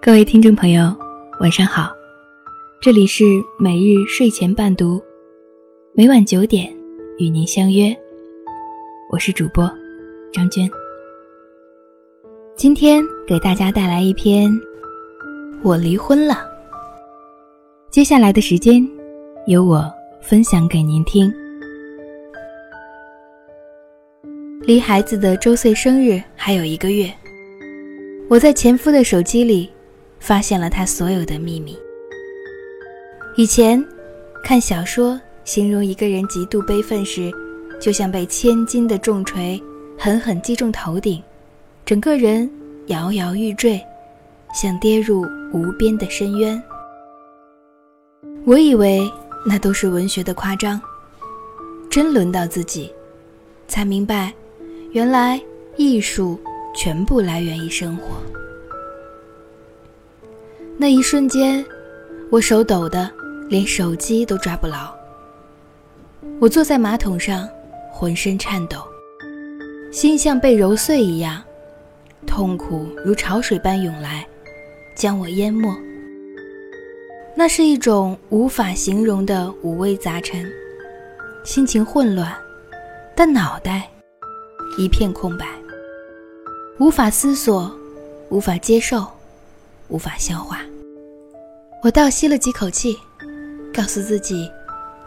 各位听众朋友，晚上好，这里是每日睡前伴读，每晚九点与您相约，我是主播张娟。今天给大家带来一篇《我离婚了》，接下来的时间由我分享给您听。离孩子的周岁生日还有一个月，我在前夫的手机里发现了他所有的秘密。以前看小说，形容一个人极度悲愤时，就像被千斤的重锤狠狠击中头顶，整个人摇摇欲坠，像跌入无边的深渊。我以为那都是文学的夸张，真轮到自己，才明白。原来艺术全部来源于生活。那一瞬间，我手抖的连手机都抓不牢。我坐在马桶上，浑身颤抖，心像被揉碎一样，痛苦如潮水般涌来，将我淹没。那是一种无法形容的五味杂陈，心情混乱，但脑袋。一片空白，无法思索，无法接受，无法消化。我倒吸了几口气，告诉自己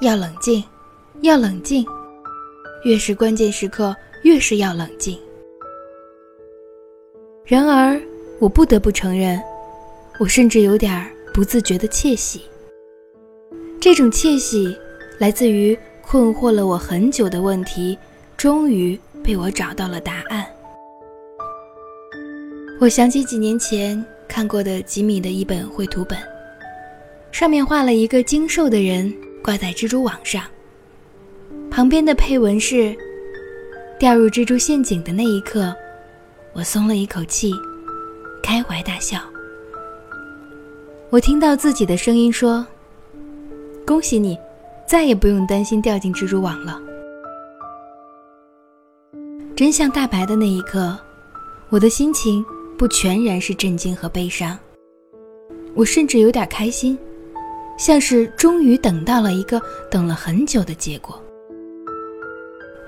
要冷静，要冷静。越是关键时刻，越是要冷静。然而，我不得不承认，我甚至有点不自觉的窃喜。这种窃喜，来自于困惑了我很久的问题，终于。被我找到了答案。我想起几年前看过的吉米的一本绘图本，上面画了一个精瘦的人挂在蜘蛛网上，旁边的配文是：“掉入蜘蛛陷阱的那一刻，我松了一口气，开怀大笑。”我听到自己的声音说：“恭喜你，再也不用担心掉进蜘蛛网了。”真相大白的那一刻，我的心情不全然是震惊和悲伤，我甚至有点开心，像是终于等到了一个等了很久的结果。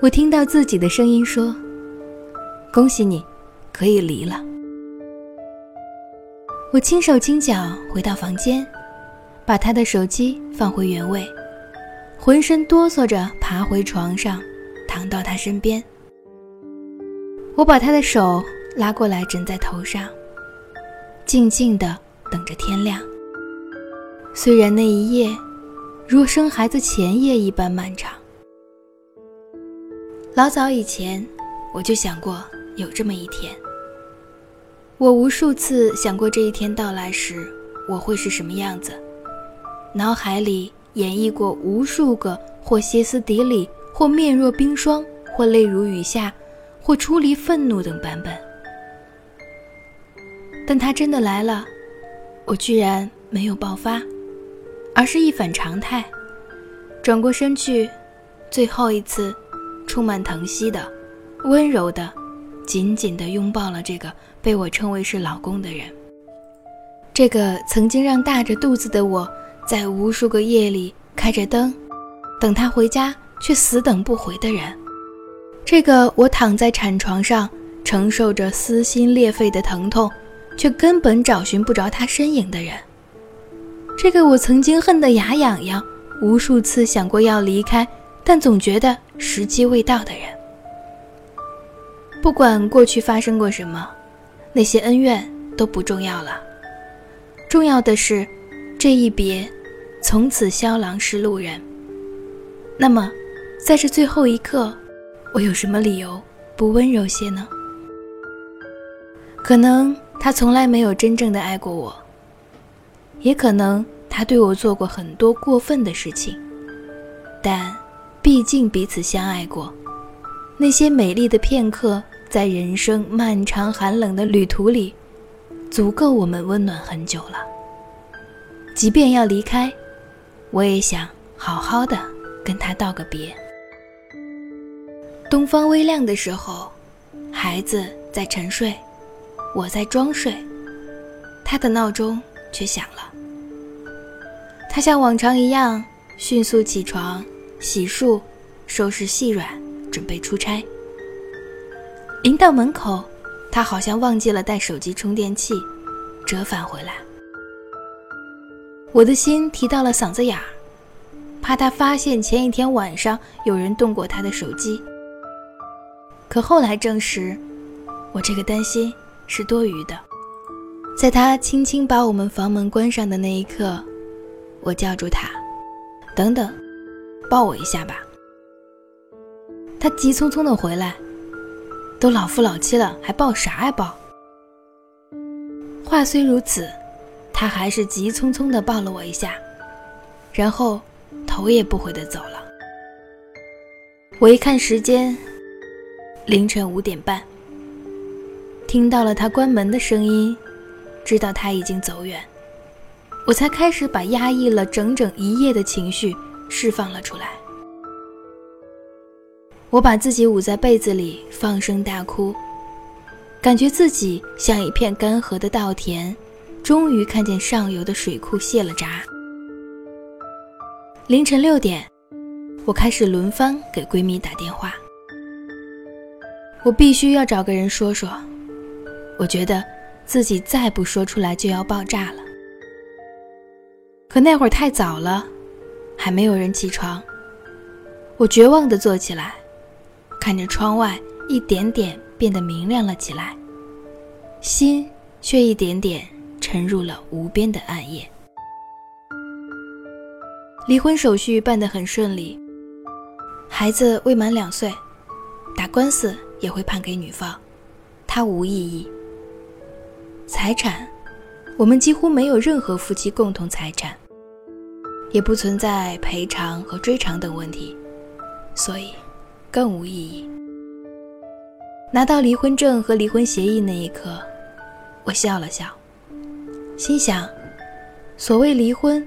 我听到自己的声音说：“恭喜你，可以离了。”我轻手轻脚回到房间，把他的手机放回原位，浑身哆嗦着爬回床上，躺到他身边。我把他的手拉过来枕在头上，静静的等着天亮。虽然那一夜，如生孩子前夜一般漫长。老早以前，我就想过有这么一天。我无数次想过这一天到来时我会是什么样子，脑海里演绎过无数个或歇斯底里，或面若冰霜，或泪如雨下。或出离愤怒等版本，但他真的来了，我居然没有爆发，而是一反常态，转过身去，最后一次，充满疼惜的、温柔的、紧紧的拥抱了这个被我称为是老公的人，这个曾经让大着肚子的我在无数个夜里开着灯，等他回家却死等不回的人。这个我躺在产床上，承受着撕心裂肺的疼痛，却根本找寻不着他身影的人。这个我曾经恨得牙痒痒，无数次想过要离开，但总觉得时机未到的人。不管过去发生过什么，那些恩怨都不重要了。重要的是，这一别，从此萧郎是路人。那么，在这最后一刻。我有什么理由不温柔些呢？可能他从来没有真正的爱过我，也可能他对我做过很多过分的事情，但毕竟彼此相爱过。那些美丽的片刻，在人生漫长寒冷的旅途里，足够我们温暖很久了。即便要离开，我也想好好的跟他道个别。东方微亮的时候，孩子在沉睡，我在装睡。他的闹钟却响了。他像往常一样迅速起床、洗漱、收拾细软，准备出差。临到门口，他好像忘记了带手机充电器，折返回来。我的心提到了嗓子眼儿，怕他发现前一天晚上有人动过他的手机。可后来证实，我这个担心是多余的。在他轻轻把我们房门关上的那一刻，我叫住他：“等等，抱我一下吧。”他急匆匆的回来。都老夫老妻了，还抱啥呀抱？话虽如此，他还是急匆匆地抱了我一下，然后头也不回地走了。我一看时间，凌晨五点半。听到了他关门的声音，知道他已经走远，我才开始把压抑了整整一夜的情绪释放了出来。我把自己捂在被子里，放声大哭，感觉自己像一片干涸的稻田，终于看见上游的水库泄了闸。凌晨六点，我开始轮番给闺蜜打电话。我必须要找个人说说，我觉得自己再不说出来就要爆炸了。可那会儿太早了，还没有人起床。我绝望地坐起来。看着窗外一点点变得明亮了起来，心却一点点沉入了无边的暗夜。离婚手续办得很顺利，孩子未满两岁，打官司也会判给女方，他无异议。财产，我们几乎没有任何夫妻共同财产，也不存在赔偿和追偿等问题，所以。更无意义。拿到离婚证和离婚协议那一刻，我笑了笑，心想：所谓离婚，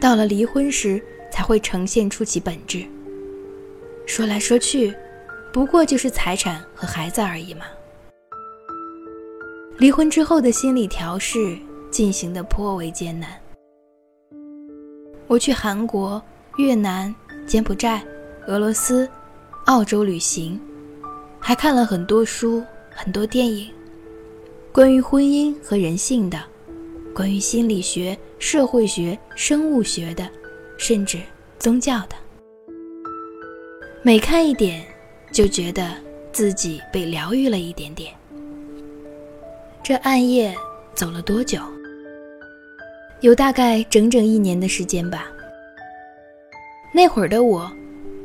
到了离婚时才会呈现出其本质。说来说去，不过就是财产和孩子而已嘛。离婚之后的心理调试进行的颇为艰难。我去韩国、越南、柬埔寨、俄罗斯。澳洲旅行，还看了很多书、很多电影，关于婚姻和人性的，关于心理学、社会学、生物学的，甚至宗教的。每看一点，就觉得自己被疗愈了一点点。这暗夜走了多久？有大概整整一年的时间吧。那会儿的我，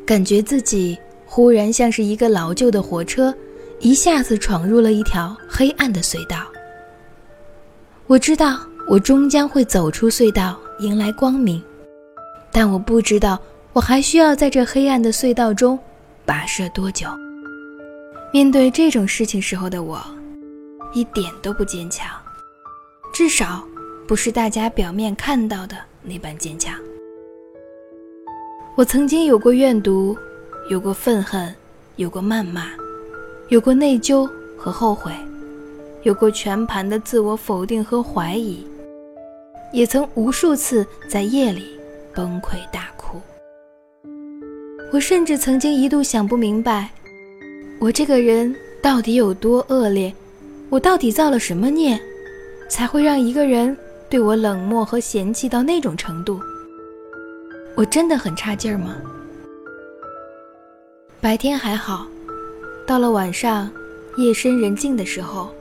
感觉自己。忽然像是一个老旧的火车，一下子闯入了一条黑暗的隧道。我知道我终将会走出隧道，迎来光明，但我不知道我还需要在这黑暗的隧道中跋涉多久。面对这种事情时候的我，一点都不坚强，至少不是大家表面看到的那般坚强。我曾经有过怨毒。有过愤恨，有过谩骂，有过内疚和后悔，有过全盘的自我否定和怀疑，也曾无数次在夜里崩溃大哭。我甚至曾经一度想不明白，我这个人到底有多恶劣，我到底造了什么孽，才会让一个人对我冷漠和嫌弃到那种程度？我真的很差劲儿吗？白天还好，到了晚上，夜深人静的时候，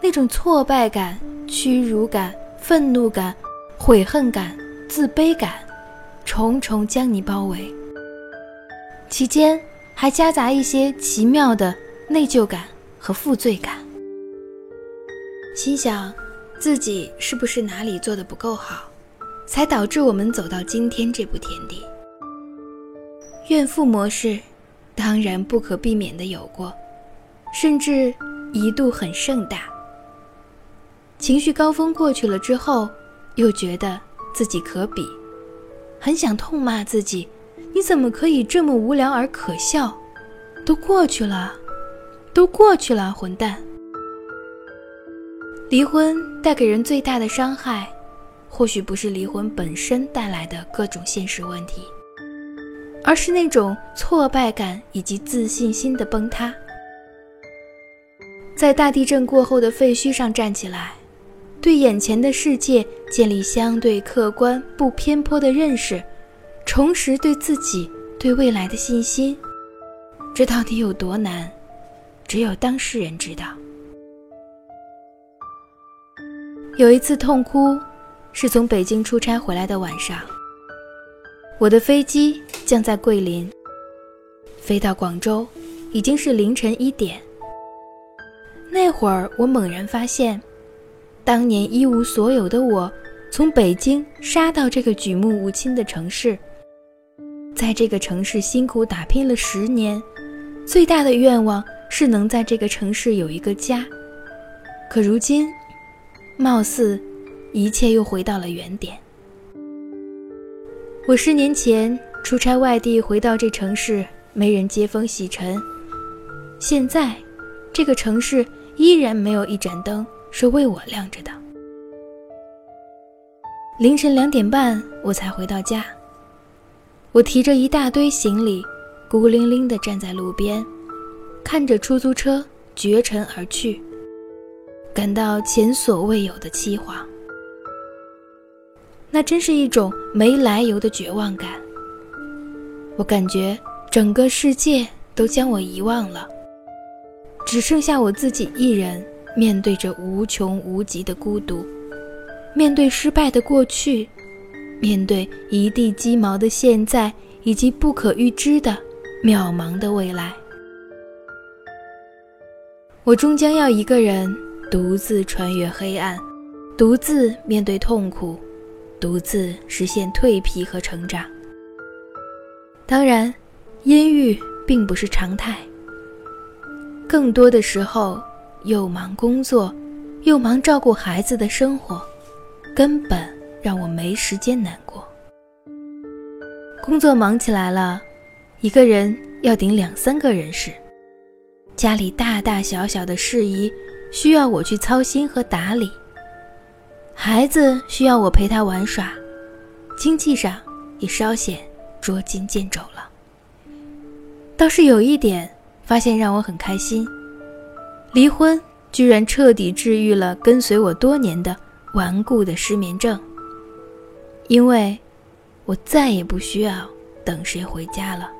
那种挫败感、屈辱感、愤怒感、悔恨感、自卑感，重重将你包围。其间还夹杂一些奇妙的内疚感和负罪感。心想，自己是不是哪里做的不够好，才导致我们走到今天这步田地？怨妇模式。当然不可避免的有过，甚至一度很盛大。情绪高峰过去了之后，又觉得自己可比，很想痛骂自己：你怎么可以这么无聊而可笑？都过去了，都过去了，混蛋！离婚带给人最大的伤害，或许不是离婚本身带来的各种现实问题，而是那种挫败感以及自信心的崩塌。在大地震过后的废墟上站起来，对眼前的世界建立相对客观、不偏颇的认识，重拾对自己、对未来的信心，这到底有多难？只有当事人知道。有一次痛哭，是从北京出差回来的晚上，我的飞机降在桂林，飞到广州已经是凌晨一点。那会儿，我猛然发现，当年一无所有的我，从北京杀到这个举目无亲的城市，在这个城市辛苦打拼了十年，最大的愿望是能在这个城市有一个家。可如今，貌似一切又回到了原点。我十年前出差外地回到这城市，没人接风洗尘，现在，这个城市。依然没有一盏灯是为我亮着的。凌晨两点半，我才回到家。我提着一大堆行李，孤零零地站在路边，看着出租车绝尘而去，感到前所未有的凄惶。那真是一种没来由的绝望感。我感觉整个世界都将我遗忘了。只剩下我自己一人，面对着无穷无极的孤独，面对失败的过去，面对一地鸡毛的现在，以及不可预知的渺茫的未来。我终将要一个人独自穿越黑暗，独自面对痛苦，独自实现蜕皮和成长。当然，阴郁并不是常态。更多的时候，又忙工作，又忙照顾孩子的生活，根本让我没时间难过。工作忙起来了，一个人要顶两三个人事，家里大大小小的事宜需要我去操心和打理，孩子需要我陪他玩耍，经济上也稍显捉襟见肘了。倒是有一点。发现让我很开心，离婚居然彻底治愈了跟随我多年的顽固的失眠症。因为，我再也不需要等谁回家了。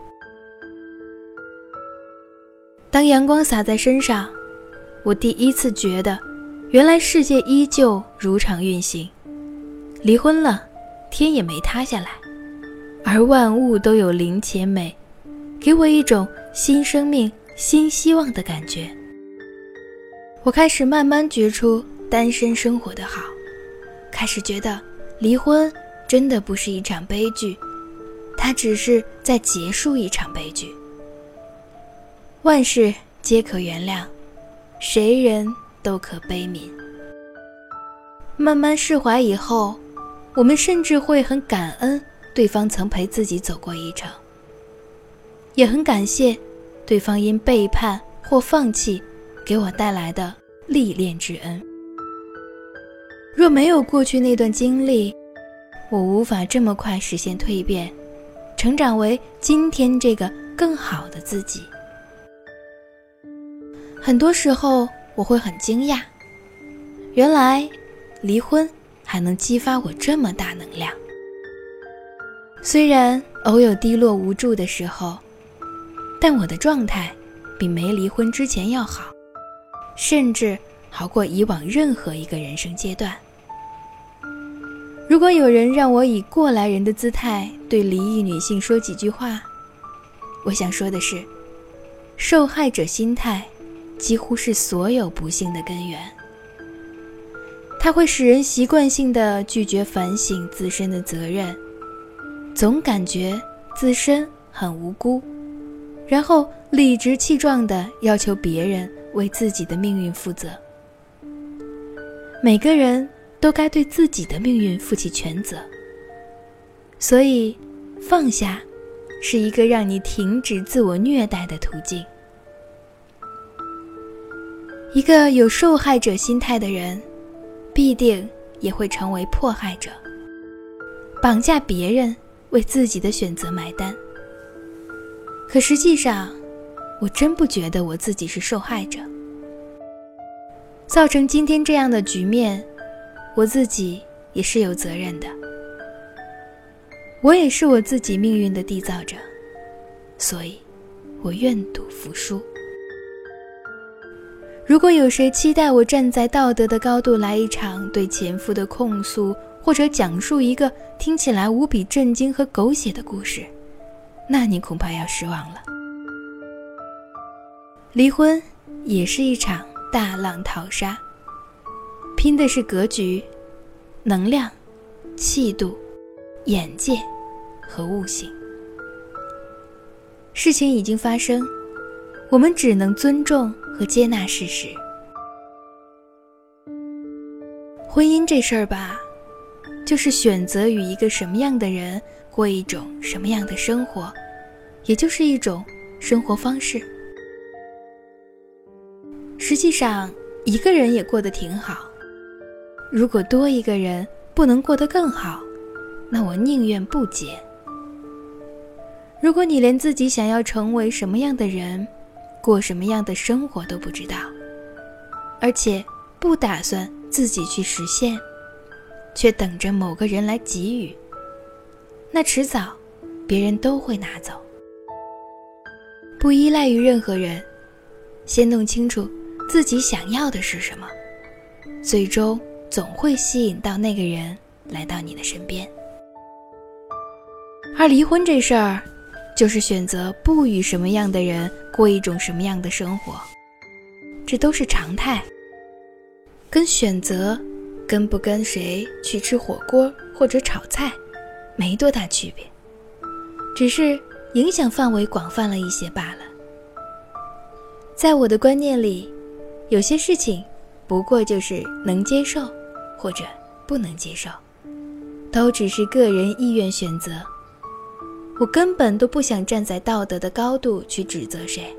当阳光洒在身上，我第一次觉得，原来世界依旧如常运行。离婚了，天也没塌下来，而万物都有灵且美，给我一种。新生命、新希望的感觉。我开始慢慢觉出单身生活的好，开始觉得离婚真的不是一场悲剧，它只是在结束一场悲剧。万事皆可原谅，谁人都可悲悯。慢慢释怀以后，我们甚至会很感恩对方曾陪自己走过一程，也很感谢。对方因背叛或放弃，给我带来的历练之恩。若没有过去那段经历，我无法这么快实现蜕变，成长为今天这个更好的自己。很多时候，我会很惊讶，原来离婚还能激发我这么大能量。虽然偶有低落无助的时候。但我的状态比没离婚之前要好，甚至好过以往任何一个人生阶段。如果有人让我以过来人的姿态对离异女性说几句话，我想说的是：受害者心态几乎是所有不幸的根源。它会使人习惯性的拒绝反省自身的责任，总感觉自身很无辜。然后理直气壮地要求别人为自己的命运负责。每个人都该对自己的命运负起全责。所以，放下，是一个让你停止自我虐待的途径。一个有受害者心态的人，必定也会成为迫害者，绑架别人为自己的选择买单。可实际上，我真不觉得我自己是受害者。造成今天这样的局面，我自己也是有责任的。我也是我自己命运的缔造者，所以，我愿赌服输。如果有谁期待我站在道德的高度来一场对前夫的控诉，或者讲述一个听起来无比震惊和狗血的故事，那你恐怕要失望了。离婚也是一场大浪淘沙，拼的是格局、能量、气度、眼界和悟性。事情已经发生，我们只能尊重。和接纳事实。婚姻这事儿吧，就是选择与一个什么样的人过一种什么样的生活，也就是一种生活方式。实际上，一个人也过得挺好。如果多一个人不能过得更好，那我宁愿不结。如果你连自己想要成为什么样的人，过什么样的生活都不知道，而且不打算自己去实现，却等着某个人来给予。那迟早，别人都会拿走。不依赖于任何人，先弄清楚自己想要的是什么，最终总会吸引到那个人来到你的身边。而离婚这事儿。就是选择不与什么样的人过一种什么样的生活，这都是常态。跟选择跟不跟谁去吃火锅或者炒菜没多大区别，只是影响范围广泛了一些罢了。在我的观念里，有些事情不过就是能接受或者不能接受，都只是个人意愿选择。我根本都不想站在道德的高度去指责谁，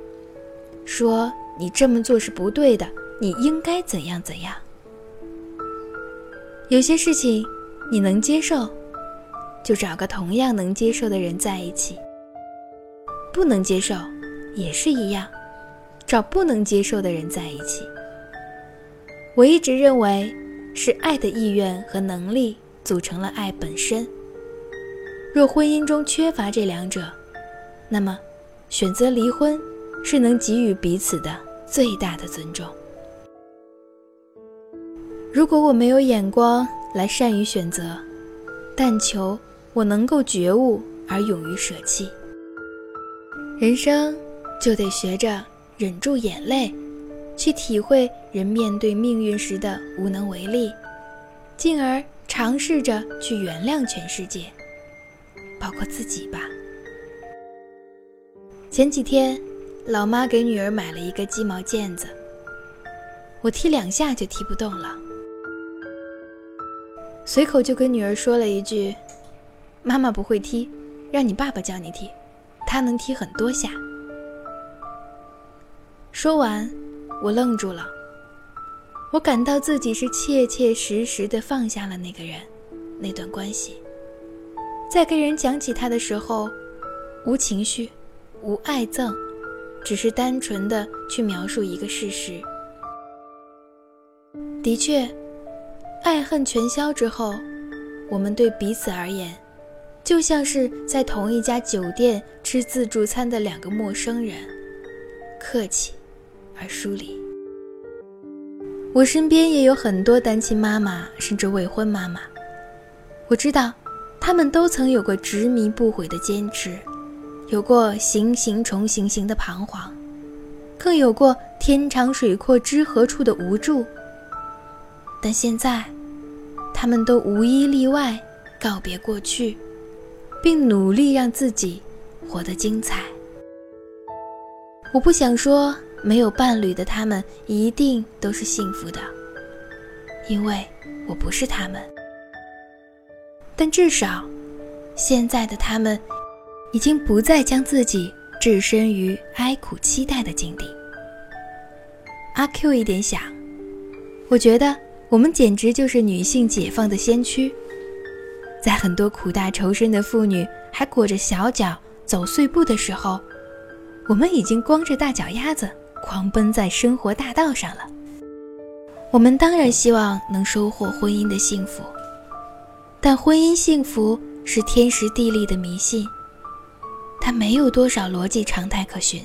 说你这么做是不对的，你应该怎样怎样。有些事情你能接受，就找个同样能接受的人在一起；不能接受，也是一样，找不能接受的人在一起。我一直认为，是爱的意愿和能力组成了爱本身。若婚姻中缺乏这两者，那么选择离婚是能给予彼此的最大的尊重。如果我没有眼光来善于选择，但求我能够觉悟而勇于舍弃。人生就得学着忍住眼泪，去体会人面对命运时的无能为力，进而尝试着去原谅全世界。包括自己吧。前几天，老妈给女儿买了一个鸡毛毽子，我踢两下就踢不动了，随口就跟女儿说了一句：“妈妈不会踢，让你爸爸教你踢，他能踢很多下。”说完，我愣住了，我感到自己是切切实实的放下了那个人，那段关系。在跟人讲起他的时候，无情绪，无爱憎，只是单纯的去描述一个事实。的确，爱恨全消之后，我们对彼此而言，就像是在同一家酒店吃自助餐的两个陌生人，客气而疏离。我身边也有很多单亲妈妈，甚至未婚妈妈，我知道。他们都曾有过执迷不悔的坚持，有过行行重行行的彷徨，更有过天长水阔知何处的无助。但现在，他们都无一例外告别过去，并努力让自己活得精彩。我不想说没有伴侣的他们一定都是幸福的，因为我不是他们。但至少，现在的他们，已经不再将自己置身于哀苦期待的境地。阿 Q 一点想，我觉得我们简直就是女性解放的先驱。在很多苦大仇深的妇女还裹着小脚走碎步的时候，我们已经光着大脚丫子狂奔在生活大道上了。我们当然希望能收获婚姻的幸福，但婚姻幸福是天时地利的迷信，它没有多少逻辑常态可循，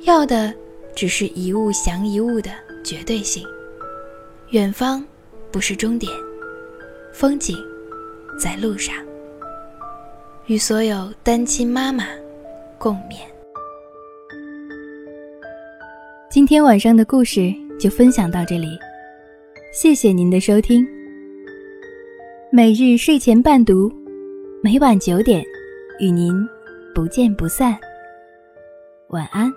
要的只是一物降一物的绝对性。远方不是终点，风景在路上。与所有单亲妈妈共勉。今天晚上的故事就分享到这里，谢谢您的收听。每日睡前伴读，每晚九点与您不见不散。晚安。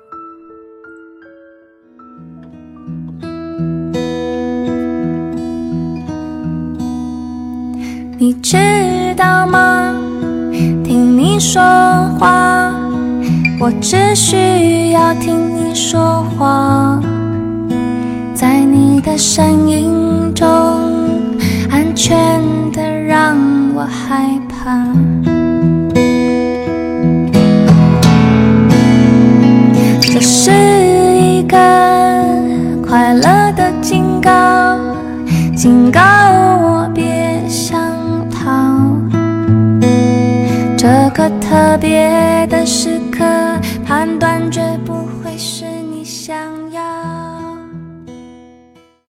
你知道吗？听你说话，我只需要听你说话，在你的声音中，全的让我害怕，这是一个快乐的警告，警告我别想逃。这个特别的时刻，判断绝不会是你想。